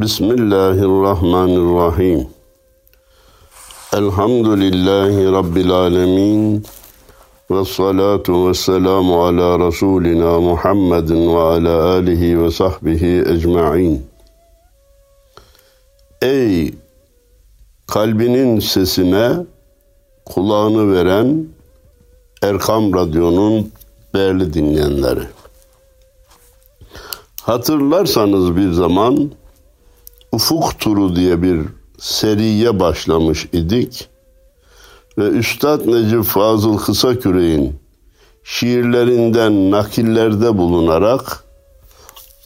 Bismillahirrahmanirrahim. Elhamdülillahi Rabbil alemin. Ve salatu ve selamu ala Resulina Muhammedin ve ala alihi ve sahbihi ecma'in. Ey kalbinin sesine kulağını veren Erkam Radyo'nun değerli dinleyenleri. Hatırlarsanız bir zaman Ufuk Turu diye bir seriye başlamış idik ve Üstad Necip Fazıl Kısaküre'in şiirlerinden nakillerde bulunarak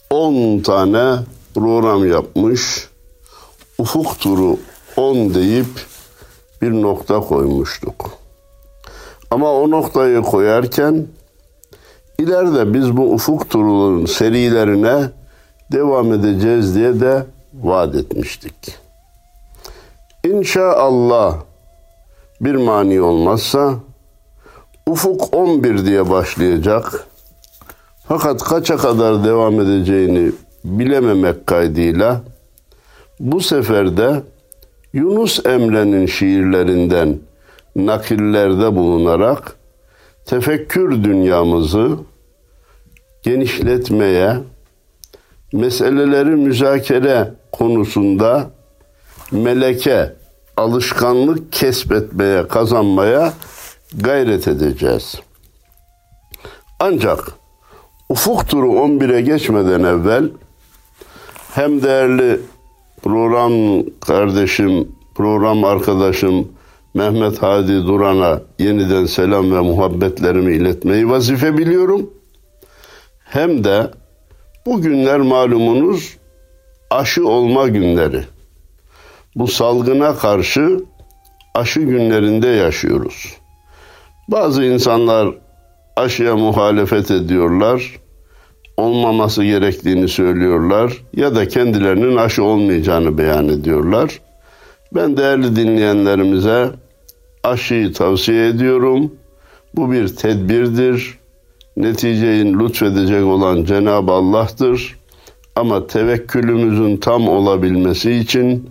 10 tane program yapmış. Ufuk Turu 10 deyip bir nokta koymuştuk. Ama o noktayı koyarken ileride biz bu ufuk turunun serilerine devam edeceğiz diye de vaat etmiştik. İnşallah bir mani olmazsa Ufuk 11 diye başlayacak. Fakat kaça kadar devam edeceğini bilememek kaydıyla bu sefer de Yunus Emre'nin şiirlerinden nakillerde bulunarak tefekkür dünyamızı genişletmeye, meseleleri müzakere konusunda meleke, alışkanlık kesbetmeye, kazanmaya gayret edeceğiz. Ancak ufuk turu 11'e geçmeden evvel hem değerli program kardeşim, program arkadaşım Mehmet Hadi Duran'a yeniden selam ve muhabbetlerimi iletmeyi vazife biliyorum. Hem de bu günler malumunuz aşı olma günleri. Bu salgına karşı aşı günlerinde yaşıyoruz. Bazı insanlar aşıya muhalefet ediyorlar, olmaması gerektiğini söylüyorlar ya da kendilerinin aşı olmayacağını beyan ediyorlar. Ben değerli dinleyenlerimize aşıyı tavsiye ediyorum. Bu bir tedbirdir. Neticeyi lütfedecek olan Cenab-ı Allah'tır. Ama tevekkülümüzün tam olabilmesi için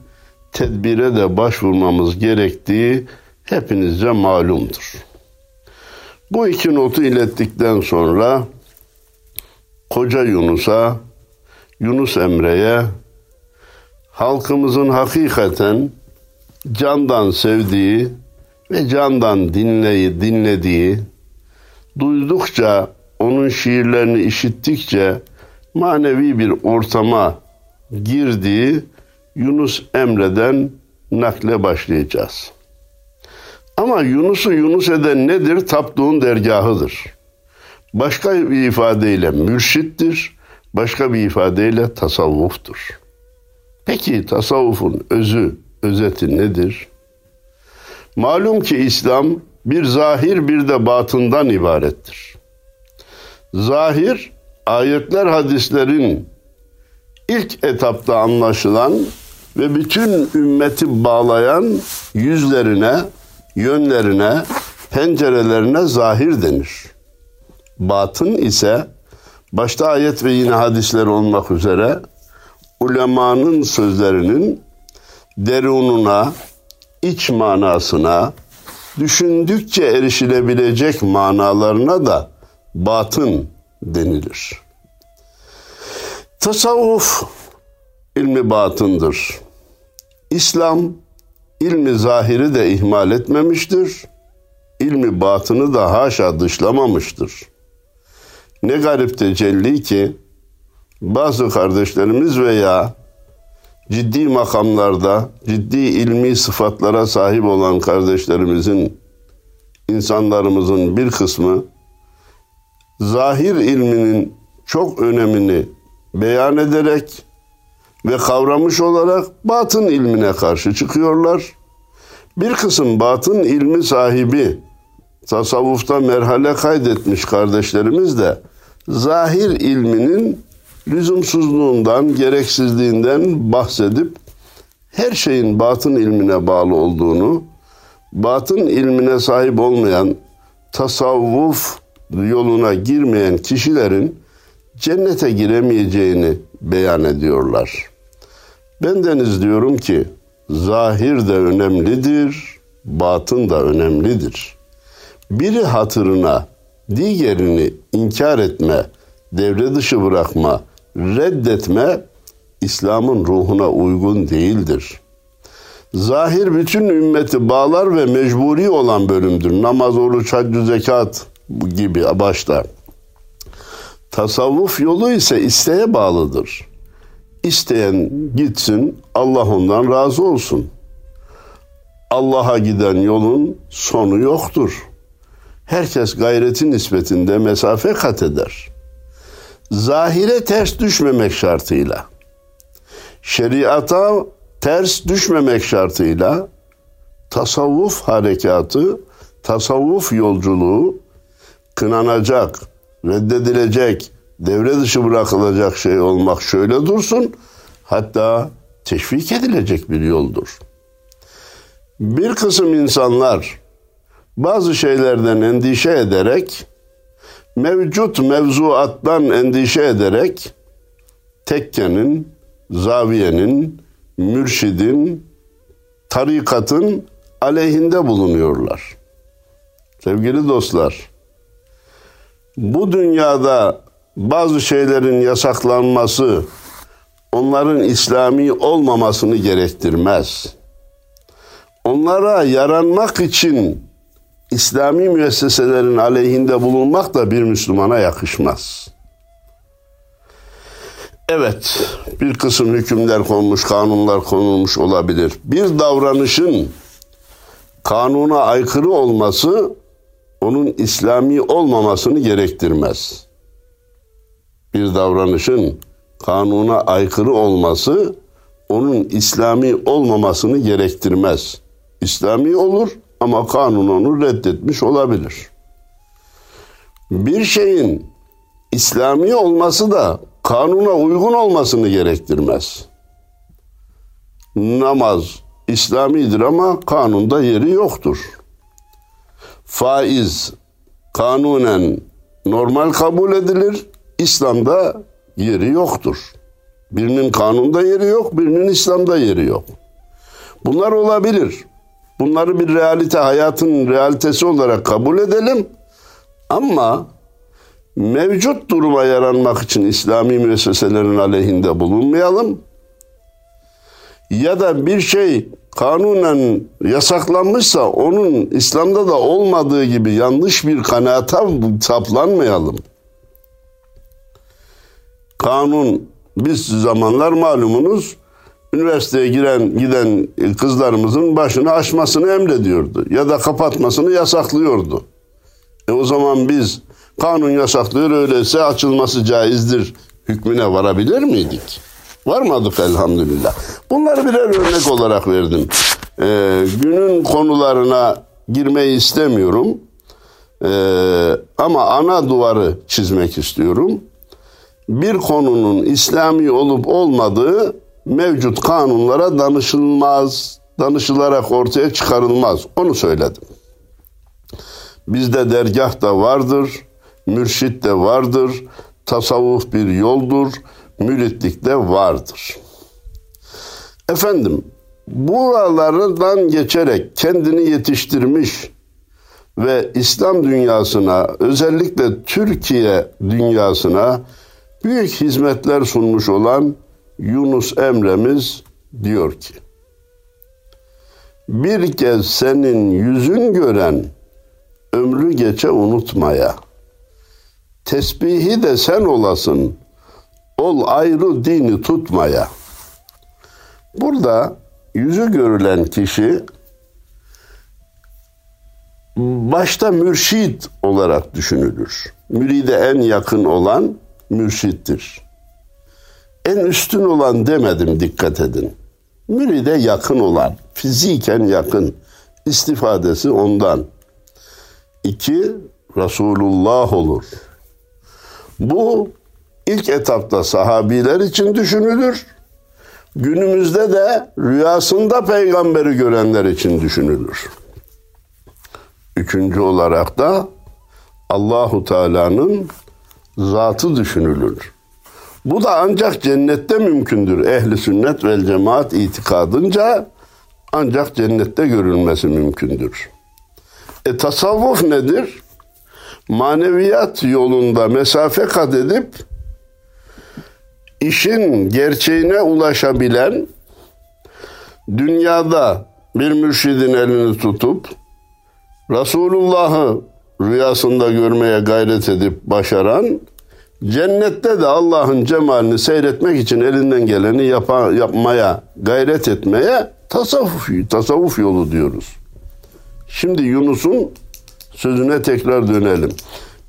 tedbire de başvurmamız gerektiği hepinizce malumdur. Bu iki notu ilettikten sonra Koca Yunus'a, Yunus Emre'ye halkımızın hakikaten candan sevdiği ve candan dinleyi dinlediği, duydukça onun şiirlerini işittikçe manevi bir ortama girdiği Yunus Emre'den nakle başlayacağız. Ama Yunus'u Yunus eden nedir? Tapduğun dergahıdır. Başka bir ifadeyle mürşittir, başka bir ifadeyle tasavvuftur. Peki tasavvufun özü, özeti nedir? Malum ki İslam bir zahir bir de batından ibarettir. Zahir ayetler hadislerin ilk etapta anlaşılan ve bütün ümmeti bağlayan yüzlerine, yönlerine, pencerelerine zahir denir. Batın ise başta ayet ve yine hadisler olmak üzere ulemanın sözlerinin derununa, iç manasına, düşündükçe erişilebilecek manalarına da batın denilir. Tasavvuf ilmi batındır. İslam ilmi zahiri de ihmal etmemiştir. İlmi batını da haşa dışlamamıştır. Ne garip tecelli ki bazı kardeşlerimiz veya ciddi makamlarda, ciddi ilmi sıfatlara sahip olan kardeşlerimizin, insanlarımızın bir kısmı zahir ilminin çok önemini beyan ederek ve kavramış olarak batın ilmine karşı çıkıyorlar. Bir kısım batın ilmi sahibi tasavvufta merhale kaydetmiş kardeşlerimiz de zahir ilminin lüzumsuzluğundan, gereksizliğinden bahsedip her şeyin batın ilmine bağlı olduğunu, batın ilmine sahip olmayan tasavvuf yoluna girmeyen kişilerin cennete giremeyeceğini beyan ediyorlar. Ben deniz diyorum ki zahir de önemlidir, batın da önemlidir. Biri hatırına diğerini inkar etme, devre dışı bırakma, reddetme İslam'ın ruhuna uygun değildir. Zahir bütün ümmeti bağlar ve mecburi olan bölümdür. Namaz, oruç, hac, zekat gibi başta. Tasavvuf yolu ise isteğe bağlıdır. İsteyen gitsin, Allah ondan razı olsun. Allah'a giden yolun sonu yoktur. Herkes gayreti nispetinde mesafe kat eder. Zahire ters düşmemek şartıyla, şeriata ters düşmemek şartıyla tasavvuf harekatı, tasavvuf yolculuğu kınanacak, reddedilecek, devre dışı bırakılacak şey olmak şöyle dursun, hatta teşvik edilecek bir yoldur. Bir kısım insanlar bazı şeylerden endişe ederek, mevcut mevzuattan endişe ederek, tekkenin, zaviyenin, mürşidin, tarikatın aleyhinde bulunuyorlar. Sevgili dostlar, bu dünyada bazı şeylerin yasaklanması onların İslami olmamasını gerektirmez. Onlara yaranmak için İslami müesseselerin aleyhinde bulunmak da bir Müslümana yakışmaz. Evet, bir kısım hükümler konmuş, kanunlar konulmuş olabilir. Bir davranışın kanuna aykırı olması onun İslami olmamasını gerektirmez. Bir davranışın kanuna aykırı olması onun İslami olmamasını gerektirmez. İslami olur ama kanun onu reddetmiş olabilir. Bir şeyin İslami olması da kanuna uygun olmasını gerektirmez. Namaz İslamidir ama kanunda yeri yoktur. Faiz kanunen normal kabul edilir, İslam'da yeri yoktur. Birinin kanunda yeri yok, birinin İslam'da yeri yok. Bunlar olabilir. Bunları bir realite, hayatın realitesi olarak kabul edelim. Ama mevcut duruma yaranmak için İslami müesseselerin aleyhinde bulunmayalım. Ya da bir şey kanunen yasaklanmışsa onun İslam'da da olmadığı gibi yanlış bir kanaata saplanmayalım. Kanun biz zamanlar malumunuz üniversiteye giren giden kızlarımızın başını açmasını emrediyordu ya da kapatmasını yasaklıyordu. E o zaman biz kanun yasaklıyor öyleyse açılması caizdir hükmüne varabilir miydik? Varmadık elhamdülillah. Bunları birer örnek olarak verdim. Ee, günün konularına girmeyi istemiyorum. Ee, ama ana duvarı çizmek istiyorum. Bir konunun İslami olup olmadığı mevcut kanunlara danışılmaz, danışılarak ortaya çıkarılmaz. Onu söyledim. Bizde dergah da vardır, mürşit de vardır, tasavvuf bir yoldur, müritlik de vardır. Efendim, buralardan geçerek kendini yetiştirmiş ve İslam dünyasına, özellikle Türkiye dünyasına büyük hizmetler sunmuş olan Yunus Emre'miz diyor ki, bir kez senin yüzün gören ömrü geçe unutmaya. Tesbihi de sen olasın, ol ayrı dini tutmaya. Burada yüzü görülen kişi başta mürşit olarak düşünülür. Müride en yakın olan mürşittir. En üstün olan demedim dikkat edin. Müride yakın olan, fiziken yakın, istifadesi ondan. İki, Resulullah olur. Bu ilk etapta sahabiler için düşünülür. Günümüzde de rüyasında peygamberi görenler için düşünülür. Üçüncü olarak da Allahu Teala'nın zatı düşünülür. Bu da ancak cennette mümkündür. Ehli sünnet vel cemaat itikadınca ancak cennette görülmesi mümkündür. E tasavvuf nedir? Maneviyat yolunda mesafe kat edip işin gerçeğine ulaşabilen dünyada bir mürşidin elini tutup Resulullah'ı rüyasında görmeye gayret edip başaran cennette de Allah'ın cemalini seyretmek için elinden geleni yapa, yapmaya gayret etmeye tasavvuf, tasavvuf yolu diyoruz. Şimdi Yunus'un sözüne tekrar dönelim.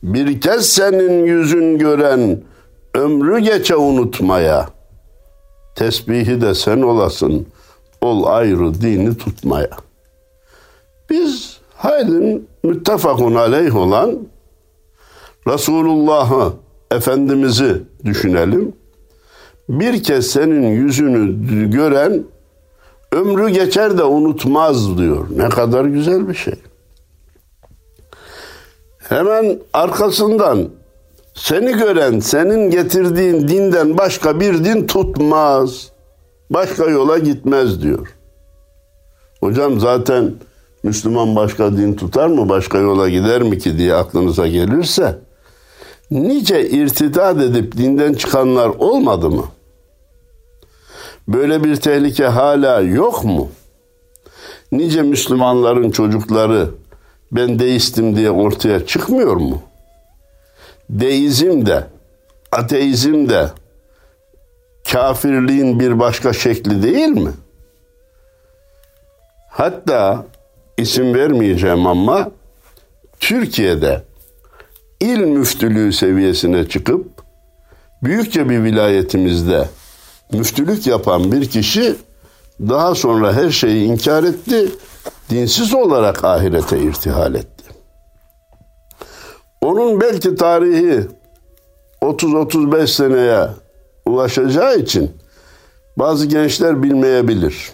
Bir kez senin yüzün gören ömrü geçe unutmaya. Tesbihi de sen olasın, ol ayrı dini tutmaya. Biz haydin müttefakun aleyh olan Resulullah'ı, Efendimiz'i düşünelim. Bir kez senin yüzünü gören ömrü geçer de unutmaz diyor. Ne kadar güzel bir şey. Hemen arkasından seni gören, senin getirdiğin dinden başka bir din tutmaz. Başka yola gitmez diyor. Hocam zaten Müslüman başka din tutar mı, başka yola gider mi ki diye aklınıza gelirse nice irtidat edip dinden çıkanlar olmadı mı? Böyle bir tehlike hala yok mu? Nice Müslümanların çocukları ben deistim diye ortaya çıkmıyor mu? Deizm de, ateizm de kafirliğin bir başka şekli değil mi? Hatta isim vermeyeceğim ama Türkiye'de il müftülüğü seviyesine çıkıp büyükçe bir vilayetimizde müftülük yapan bir kişi daha sonra her şeyi inkar etti, dinsiz olarak ahirete irtihal etti. Onun belki tarihi 30-35 seneye ulaşacağı için bazı gençler bilmeyebilir.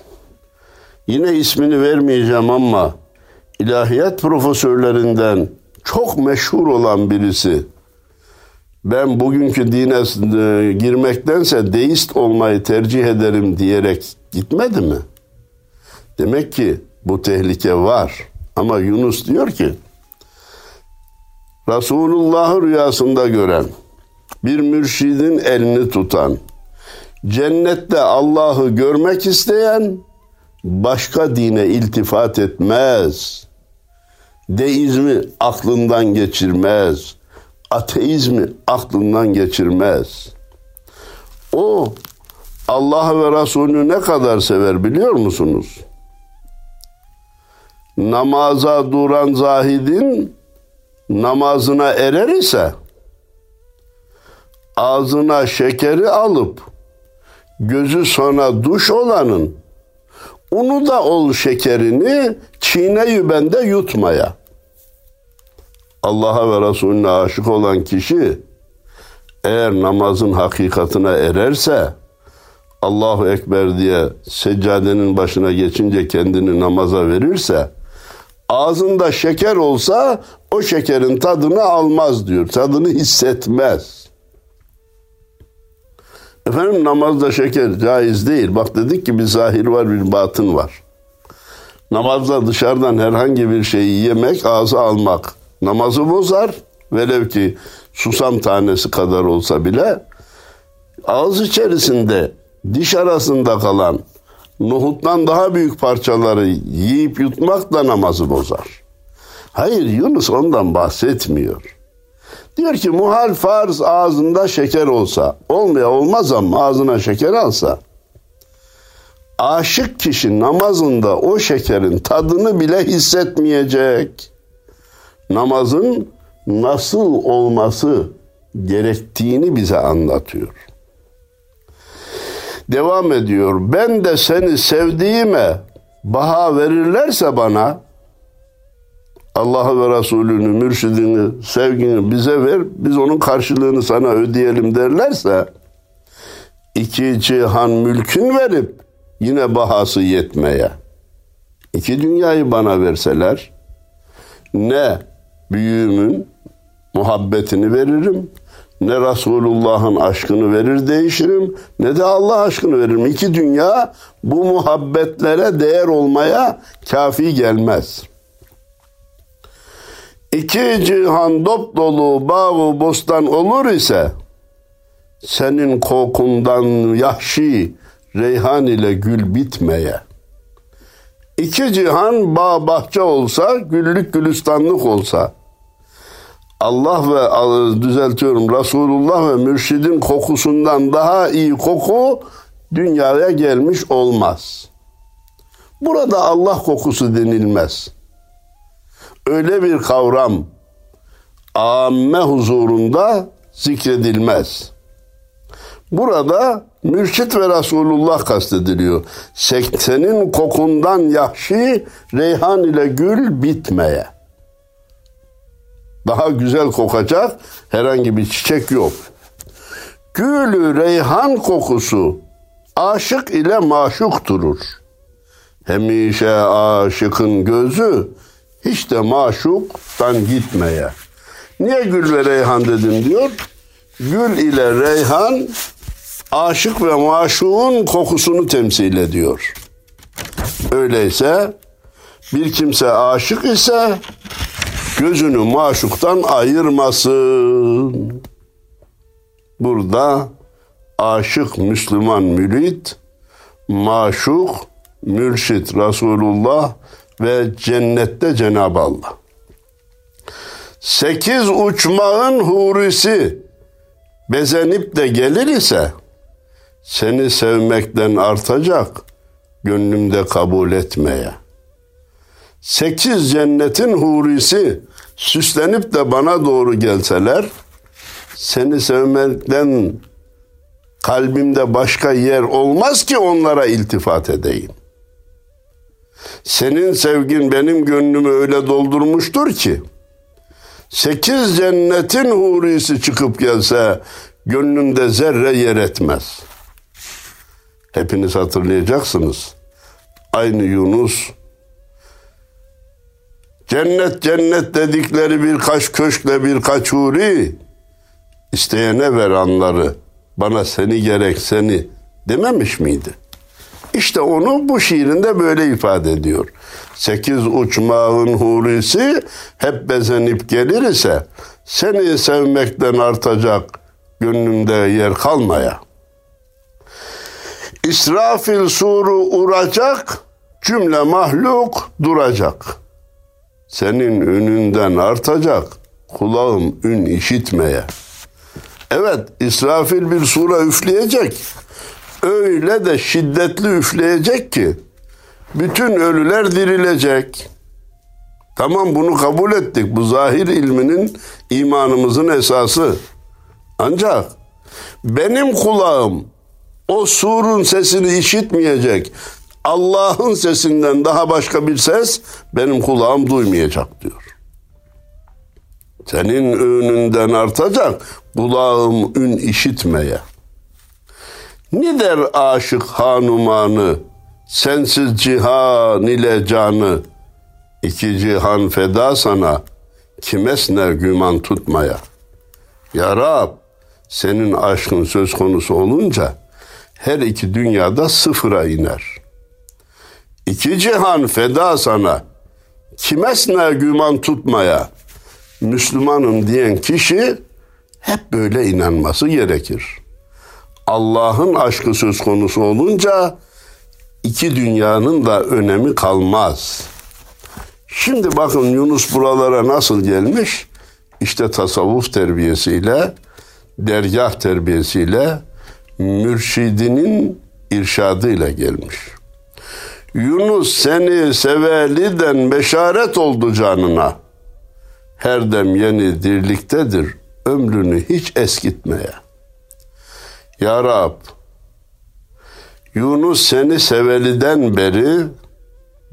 Yine ismini vermeyeceğim ama ilahiyat profesörlerinden çok meşhur olan birisi ben bugünkü dine e, girmektense deist olmayı tercih ederim diyerek gitmedi mi? Demek ki bu tehlike var. Ama Yunus diyor ki Resulullah'ı rüyasında gören, bir mürşidin elini tutan, cennette Allah'ı görmek isteyen başka dine iltifat etmez. Deizmi aklından geçirmez. Ateizmi aklından geçirmez. O Allah ve Resulü ne kadar sever biliyor musunuz? Namaza duran zahidin namazına erer ise ağzına şekeri alıp gözü sona duş olanın unu da ol şekerini çiğne bende yutmaya. Allah'a ve Resulüne aşık olan kişi eğer namazın hakikatine ererse Allahu Ekber diye seccadenin başına geçince kendini namaza verirse ağzında şeker olsa o şekerin tadını almaz diyor. Tadını hissetmez. Efendim namazda şeker caiz değil. Bak dedik ki bir zahir var bir batın var. Namazda dışarıdan herhangi bir şeyi yemek, ağza almak namazı bozar. Velev ki susam tanesi kadar olsa bile ağız içerisinde diş arasında kalan nohuttan daha büyük parçaları yiyip yutmak da namazı bozar. Hayır Yunus ondan bahsetmiyor. Diyor ki muhal farz ağzında şeker olsa, olmaya olmaz ama ağzına şeker alsa, aşık kişi namazında o şekerin tadını bile hissetmeyecek. Namazın nasıl olması gerektiğini bize anlatıyor. Devam ediyor. Ben de seni sevdiğime baha verirlerse bana Allah'ı ve Resulünü, mürşidini, sevgini bize ver, biz onun karşılığını sana ödeyelim derlerse iki cihan mülkün verip yine bahası yetmeye. İki dünyayı bana verseler ne büyüğümün muhabbetini veririm ne Resulullah'ın aşkını verir değişirim ne de Allah aşkını veririm. İki dünya bu muhabbetlere değer olmaya kafi gelmez. İki cihan dop dolu bağı bostan olur ise senin kokundan yahşi reyhan ile gül bitmeye. İki cihan bağ bahçe olsa, güllük gülistanlık olsa, Allah ve düzeltiyorum Resulullah ve mürşidin kokusundan daha iyi koku dünyaya gelmiş olmaz. Burada Allah kokusu denilmez. Öyle bir kavram amme huzurunda zikredilmez. Burada mürşit ve Resulullah kastediliyor. Senin kokundan yahşi reyhan ile gül bitmeye. Daha güzel kokacak herhangi bir çiçek yok. Gülü reyhan kokusu aşık ile maşuk durur. Hemişe aşıkın gözü hiç de maşuktan gitmeye. Niye gül ve reyhan dedim diyor. Gül ile reyhan aşık ve maşuğun kokusunu temsil ediyor. Öyleyse bir kimse aşık ise gözünü maşuktan ayırmasın. Burada aşık Müslüman mürit, maşuk mürşit Resulullah ve cennette Cenab-ı Allah. Sekiz uçmağın hurisi bezenip de gelir ise seni sevmekten artacak gönlümde kabul etmeye. Sekiz cennetin hurisi süslenip de bana doğru gelseler seni sevmekten kalbimde başka yer olmaz ki onlara iltifat edeyim. Senin sevgin benim gönlümü öyle doldurmuştur ki sekiz cennetin hurisi çıkıp gelse gönlümde zerre yer etmez. Hepiniz hatırlayacaksınız. Aynı Yunus cennet cennet dedikleri birkaç köşkle birkaç huri isteyene ver anları bana seni gerek seni dememiş miydi? İşte onu bu şiirinde böyle ifade ediyor. Sekiz uçmağın hurisi hep bezenip gelir ise seni sevmekten artacak gönlümde yer kalmaya. İsrafil suru uracak, cümle mahluk duracak. Senin ününden artacak, kulağım ün işitmeye. Evet, İsrafil bir sura üfleyecek öyle de şiddetli üfleyecek ki bütün ölüler dirilecek. Tamam bunu kabul ettik. Bu zahir ilminin imanımızın esası. Ancak benim kulağım o surun sesini işitmeyecek. Allah'ın sesinden daha başka bir ses benim kulağım duymayacak diyor. Senin önünden artacak kulağım ün işitmeye. Ne der aşık hanumanı, sensiz cihan ile canı, iki cihan feda sana, kimesne güman tutmaya. Ya Rab, senin aşkın söz konusu olunca, her iki dünyada sıfıra iner. İki cihan feda sana, kimesne güman tutmaya. Müslümanım diyen kişi hep böyle inanması gerekir.'' Allah'ın aşkı söz konusu olunca iki dünyanın da önemi kalmaz. Şimdi bakın Yunus buralara nasıl gelmiş? İşte tasavvuf terbiyesiyle, dergah terbiyesiyle, mürşidinin irşadıyla gelmiş. Yunus seni seveliden beşaret oldu canına. Her dem yeni dirliktedir, ömrünü hiç eskitmeye.'' Ya Rab, Yunus seni seveliden beri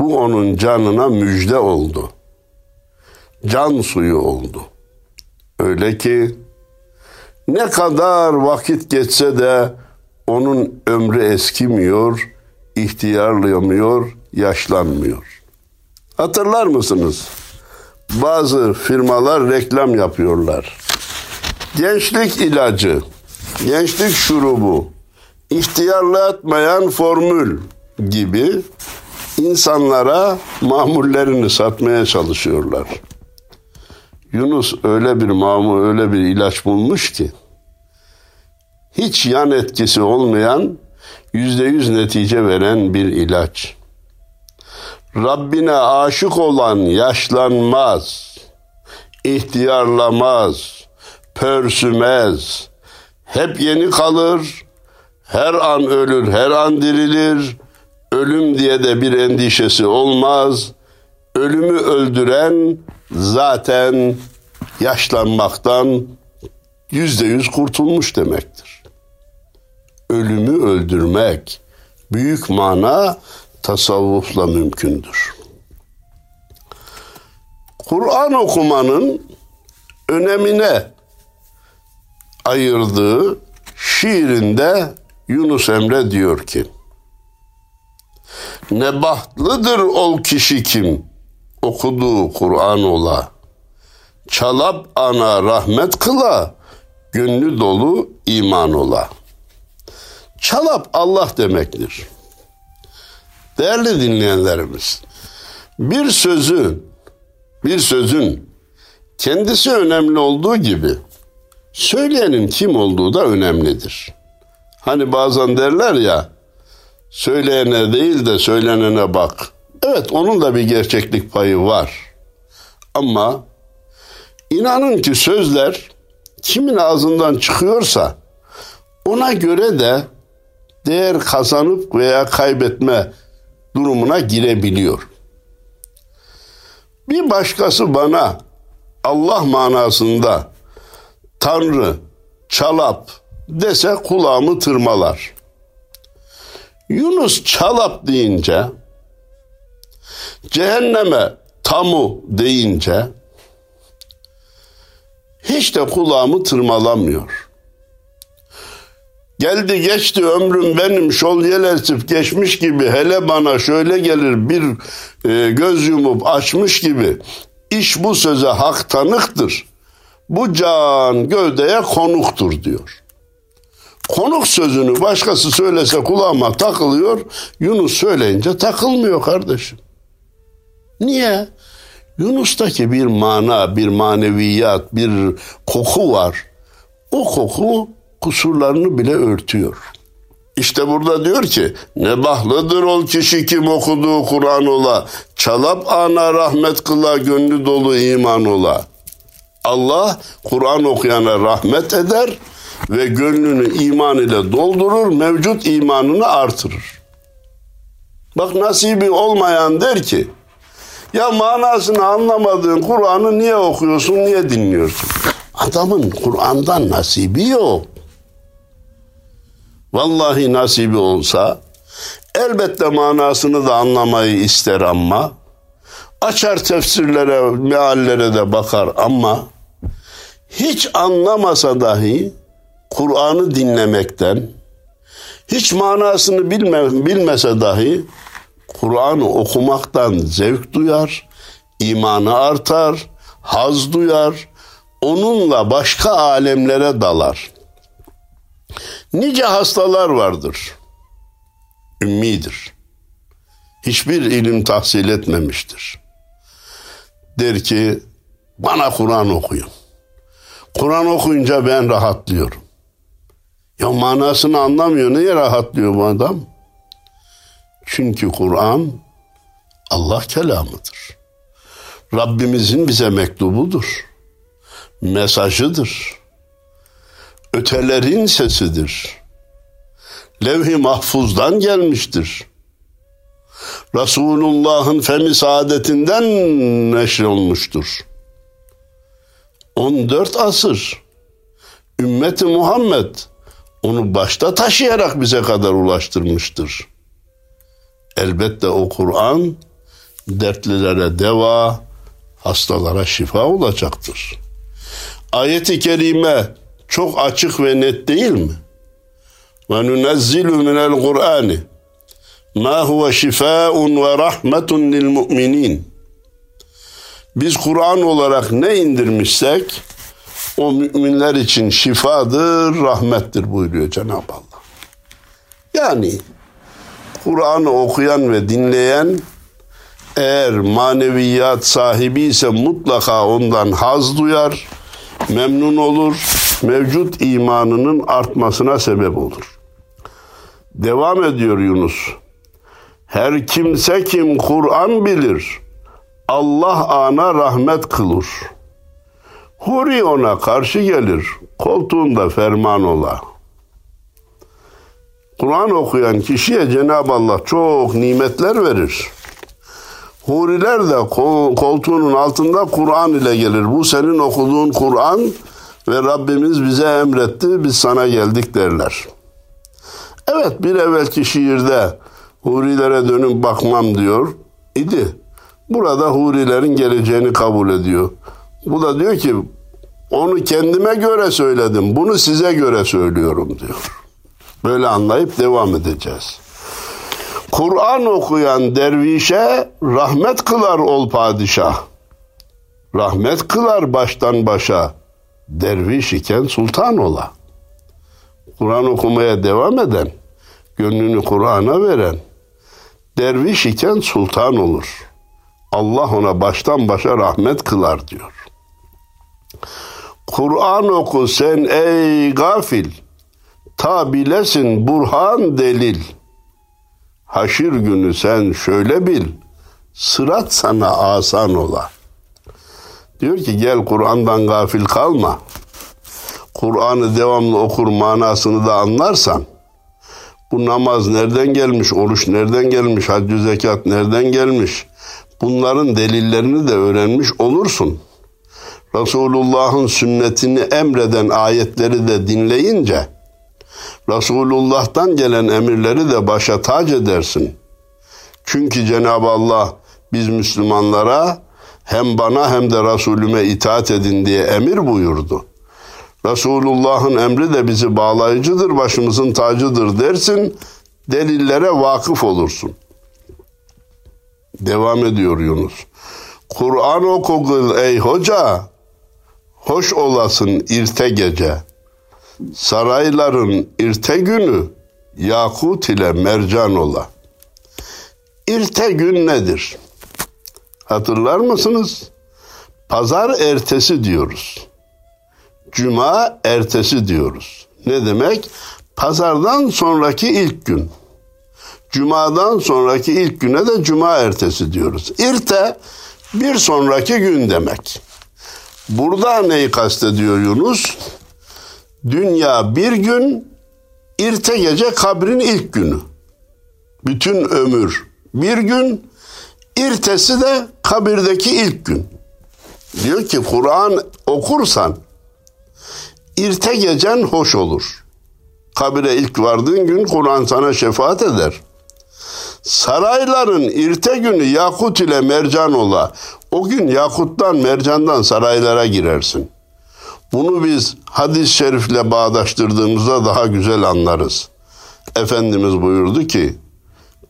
bu onun canına müjde oldu. Can suyu oldu. Öyle ki ne kadar vakit geçse de onun ömrü eskimiyor, ihtiyarlayamıyor, yaşlanmıyor. Hatırlar mısınız? Bazı firmalar reklam yapıyorlar. gençlik ilacı, gençlik şurubu, ihtiyarlatmayan formül gibi insanlara mamullerini satmaya çalışıyorlar. Yunus öyle bir mamul, öyle bir ilaç bulmuş ki hiç yan etkisi olmayan yüzde yüz netice veren bir ilaç. Rabbine aşık olan yaşlanmaz, ihtiyarlamaz, pörsümez, hep yeni kalır, her an ölür, her an dirilir, ölüm diye de bir endişesi olmaz. Ölümü öldüren zaten yaşlanmaktan yüzde yüz kurtulmuş demektir. Ölümü öldürmek büyük mana tasavvufla mümkündür. Kur'an okumanın önemine ayırdığı şiirinde Yunus Emre diyor ki Ne bahtlıdır ol kişi kim okuduğu Kur'an ola çalap ana rahmet kıla gönlü dolu iman ola. Çalap Allah demektir. Değerli dinleyenlerimiz, bir sözü, bir sözün kendisi önemli olduğu gibi söyleyenin kim olduğu da önemlidir. Hani bazen derler ya, söyleyene değil de söylenene bak. Evet onun da bir gerçeklik payı var. Ama inanın ki sözler kimin ağzından çıkıyorsa ona göre de değer kazanıp veya kaybetme durumuna girebiliyor. Bir başkası bana Allah manasında Tanrı, çalap dese kulağımı tırmalar. Yunus çalap deyince, cehenneme tamu deyince hiç de kulağımı tırmalamıyor. Geldi geçti ömrüm benim şol yel esip geçmiş gibi hele bana şöyle gelir bir e, göz yumup açmış gibi iş bu söze hak tanıktır. Bu can gövdeye konuktur diyor. Konuk sözünü başkası söylese kulağıma takılıyor. Yunus söyleyince takılmıyor kardeşim. Niye? Yunus'taki bir mana, bir maneviyat, bir koku var. O koku kusurlarını bile örtüyor. İşte burada diyor ki ne bahlıdır ol kişi kim okuduğu Kur'an ola çalap ana rahmet kıla gönlü dolu iman ola. Allah Kur'an okuyana rahmet eder ve gönlünü iman ile doldurur, mevcut imanını artırır. Bak nasibi olmayan der ki ya manasını anlamadığın Kur'an'ı niye okuyorsun, niye dinliyorsun? Adamın Kur'an'dan nasibi yok. Vallahi nasibi olsa elbette manasını da anlamayı ister ama açar tefsirlere, meallere de bakar ama hiç anlamasa dahi Kur'an'ı dinlemekten hiç manasını bilme, bilmese dahi Kur'an'ı okumaktan zevk duyar, imanı artar, haz duyar, onunla başka alemlere dalar. Nice hastalar vardır. Ümmidir. Hiçbir ilim tahsil etmemiştir. Der ki bana Kur'an okuyun. Kur'an okuyunca ben rahatlıyorum. Ya manasını anlamıyor. Niye rahatlıyor bu adam? Çünkü Kur'an Allah kelamıdır. Rabbimizin bize mektubudur. Mesajıdır ötelerin sesidir. Levh-i mahfuzdan gelmiştir. Resulullah'ın femi saadetinden neşrolmuştur. 14 asır ümmeti Muhammed onu başta taşıyarak bize kadar ulaştırmıştır. Elbette o Kur'an dertlilere deva, hastalara şifa olacaktır. Ayeti kerime çok açık ve net değil mi? Ve nunezzilu minel Kur'ani ma huve şifaun ve rahmetun lil mu'minin. Biz Kur'an olarak ne indirmişsek o müminler için şifadır, rahmettir buyuruyor Cenab-ı Allah. Yani Kur'an'ı okuyan ve dinleyen eğer maneviyat sahibi ise mutlaka ondan haz duyar, memnun olur, mevcut imanının artmasına sebep olur. Devam ediyor Yunus. Her kimse kim Kur'an bilir, Allah ana rahmet kılır. Huri ona karşı gelir, koltuğunda ferman ola. Kur'an okuyan kişiye Cenab-ı Allah çok nimetler verir. Huriler de koltuğunun altında Kur'an ile gelir. Bu senin okuduğun Kur'an ve Rabbimiz bize emretti, biz sana geldik derler. Evet bir evvelki şiirde Hurilere dönüp bakmam diyor idi. Burada hurilerin geleceğini kabul ediyor. Bu da diyor ki onu kendime göre söyledim. Bunu size göre söylüyorum diyor. Böyle anlayıp devam edeceğiz. Kur'an okuyan dervişe rahmet kılar ol padişah. Rahmet kılar baştan başa. Derviş iken sultan ola. Kur'an okumaya devam eden, gönlünü Kur'an'a veren, derviş iken sultan olur. Allah ona baştan başa rahmet kılar diyor. Kur'an oku sen ey gafil, ta bilesin burhan delil. Haşir günü sen şöyle bil, sırat sana asan ola. Diyor ki gel Kur'an'dan gafil kalma. Kur'an'ı devamlı okur manasını da anlarsan, bu namaz nereden gelmiş, oruç nereden gelmiş, haccü zekat nereden gelmiş, bunların delillerini de öğrenmiş olursun. Resulullah'ın sünnetini emreden ayetleri de dinleyince Resulullah'tan gelen emirleri de başa tac edersin. Çünkü Cenab-ı Allah biz Müslümanlara hem bana hem de Resulüme itaat edin diye emir buyurdu. Resulullah'ın emri de bizi bağlayıcıdır, başımızın tacıdır dersin, delillere vakıf olursun. Devam ediyor Yunus. Kur'an oku ey hoca, hoş olasın irte gece. Sarayların irte günü, yakut ile mercan ola. İrte gün nedir? Hatırlar mısınız? Pazar ertesi diyoruz. Cuma ertesi diyoruz. Ne demek? Pazardan sonraki ilk gün. Cuma'dan sonraki ilk güne de cuma ertesi diyoruz. İrte bir sonraki gün demek. Burada neyi kastediyor Yunus? Dünya bir gün, irte gece kabrin ilk günü. Bütün ömür bir gün, irtesi de kabirdeki ilk gün. Diyor ki Kur'an okursan irte gecen hoş olur. Kabire ilk vardığın gün Kur'an sana şefaat eder. Sarayların irte günü yakut ile mercan ola. O gün yakuttan mercandan saraylara girersin. Bunu biz hadis-i şerifle bağdaştırdığımızda daha güzel anlarız. Efendimiz buyurdu ki,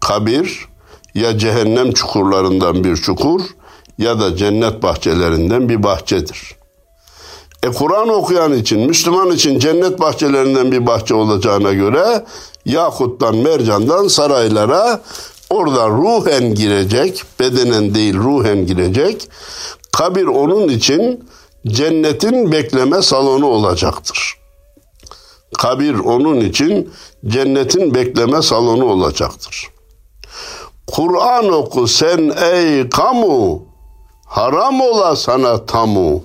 kabir ya cehennem çukurlarından bir çukur ya da cennet bahçelerinden bir bahçedir. E Kur'an okuyan için, Müslüman için cennet bahçelerinden bir bahçe olacağına göre Yakut'tan, Mercan'dan saraylara oradan ruhen girecek, bedenen değil ruhen girecek. Kabir onun için cennetin bekleme salonu olacaktır. Kabir onun için cennetin bekleme salonu olacaktır. Kur'an oku sen ey kamu, haram ola sana tamu.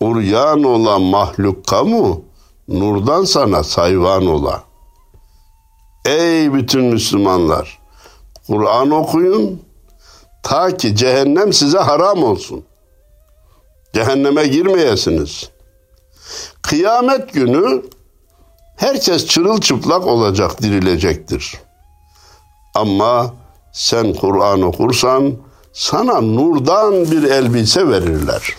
Uryan ola mahluk kamu, nurdan sana sayvan ola. Ey bütün Müslümanlar, Kur'an okuyun, ta ki cehennem size haram olsun. Cehenneme girmeyesiniz. Kıyamet günü herkes çırılçıplak olacak, dirilecektir. Ama sen Kur'an okursan sana nurdan bir elbise verirler.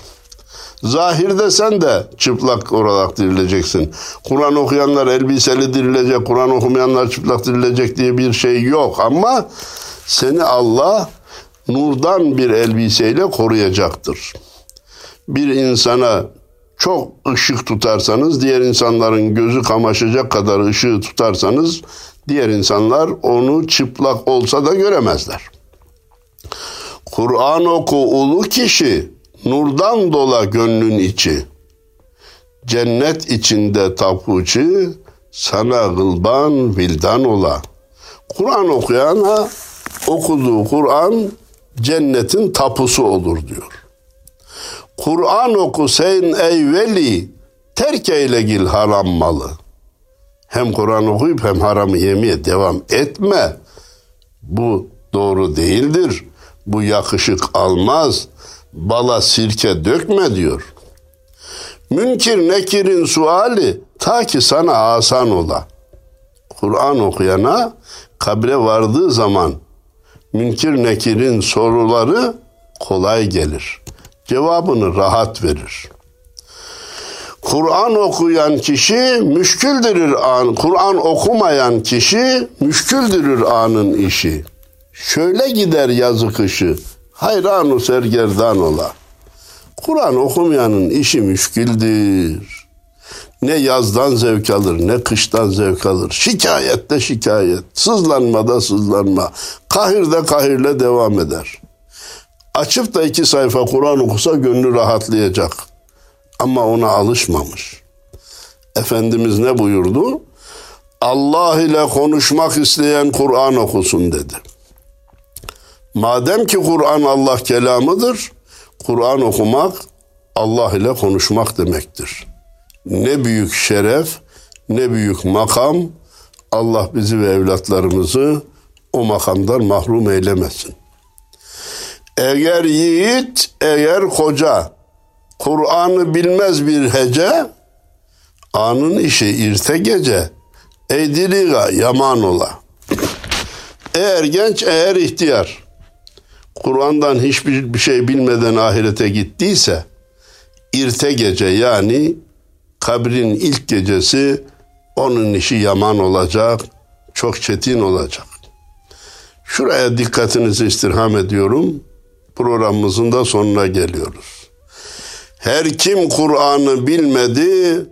Zahirde sen de çıplak olarak dirileceksin. Kur'an okuyanlar elbiseli dirilecek, Kur'an okumayanlar çıplak dirilecek diye bir şey yok ama seni Allah nurdan bir elbiseyle koruyacaktır. Bir insana çok ışık tutarsanız, diğer insanların gözü kamaşacak kadar ışığı tutarsanız, diğer insanlar onu çıplak olsa da göremezler. Kur'an oku ulu kişi, nurdan dola gönlün içi. Cennet içinde tapucu, sana gılban vildan ola. Kur'an okuyana okuduğu Kur'an cennetin tapusu olur diyor. Kur'an oku sen ey veli, terk eyle gil haram malı. Hem Kur'an okuyup hem haramı yemeye devam etme. Bu doğru değildir. Bu yakışık almaz. Bala sirke dökme diyor. Münkir nekirin suali ta ki sana asan ola. Kur'an okuyana kabre vardığı zaman münkir nekirin soruları kolay gelir. Cevabını rahat verir. Kur'an okuyan kişi müşküldürür an. Kur'an okumayan kişi müşküldürür anın işi. Şöyle gider yazı kışı. Hayranu sergerdan ola. Kur'an okumayanın işi müşküldür. Ne yazdan zevk alır, ne kıştan zevk alır. Şikayette şikayet, sızlanmada sızlanma, kahirde kahirle devam eder. Açıp da iki sayfa Kur'an okusa gönlü rahatlayacak. Ama ona alışmamış. Efendimiz ne buyurdu? Allah ile konuşmak isteyen Kur'an okusun dedi. Madem ki Kur'an Allah kelamıdır, Kur'an okumak Allah ile konuşmak demektir. Ne büyük şeref, ne büyük makam. Allah bizi ve evlatlarımızı o makamdan mahrum eylemesin. Eğer yiğit, eğer koca Kur'an'ı bilmez bir hece, anın işi irte gece, eydiriga yaman ola. Eğer genç, eğer ihtiyar, Kur'an'dan hiçbir bir şey bilmeden ahirete gittiyse, irte gece yani kabrin ilk gecesi onun işi yaman olacak, çok çetin olacak. Şuraya dikkatinizi istirham ediyorum. Programımızın da sonuna geliyoruz. Her kim Kur'an'ı bilmedi,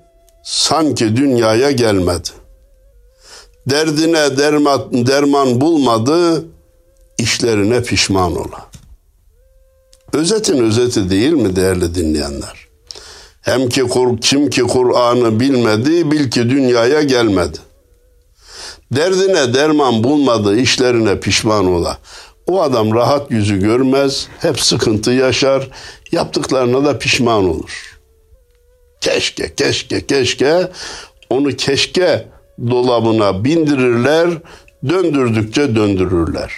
sanki dünyaya gelmedi. Derdine derman, derman bulmadı, işlerine pişman ola. Özetin özeti değil mi değerli dinleyenler? Hem ki kim ki Kur'an'ı bilmedi, bil ki dünyaya gelmedi. Derdine derman bulmadı, işlerine pişman ola. O adam rahat yüzü görmez, hep sıkıntı yaşar, yaptıklarına da pişman olur. Keşke, keşke, keşke onu keşke dolabına bindirirler, döndürdükçe döndürürler.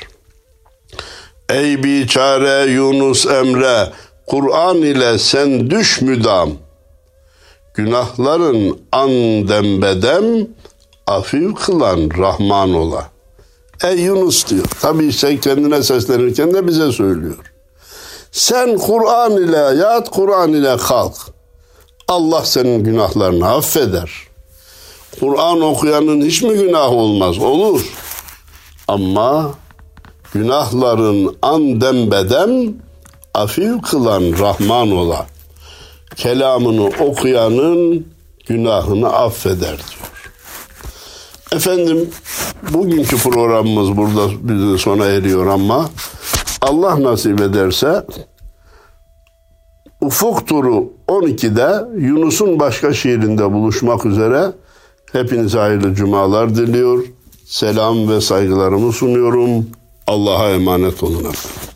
Ey biçare Yunus Emre, Kur'an ile sen düş müdam. Günahların an dembedem, afif kılan Rahman ola. Ey Yunus diyor. Tabii sen kendine seslenirken de bize söylüyor. Sen Kur'an ile yat, Kur'an ile kalk. Allah senin günahlarını affeder. Kur'an okuyanın hiç mi günah olmaz? Olur. Ama günahların an dembedem afif kılan Rahman ola. Kelamını okuyanın günahını affeder diyor. Efendim bugünkü programımız burada sona eriyor ama Allah nasip ederse Ufuk Turu 12'de Yunus'un başka şiirinde buluşmak üzere hepinize hayırlı cumalar diliyor. Selam ve saygılarımı sunuyorum. Allah'a emanet olun efendim.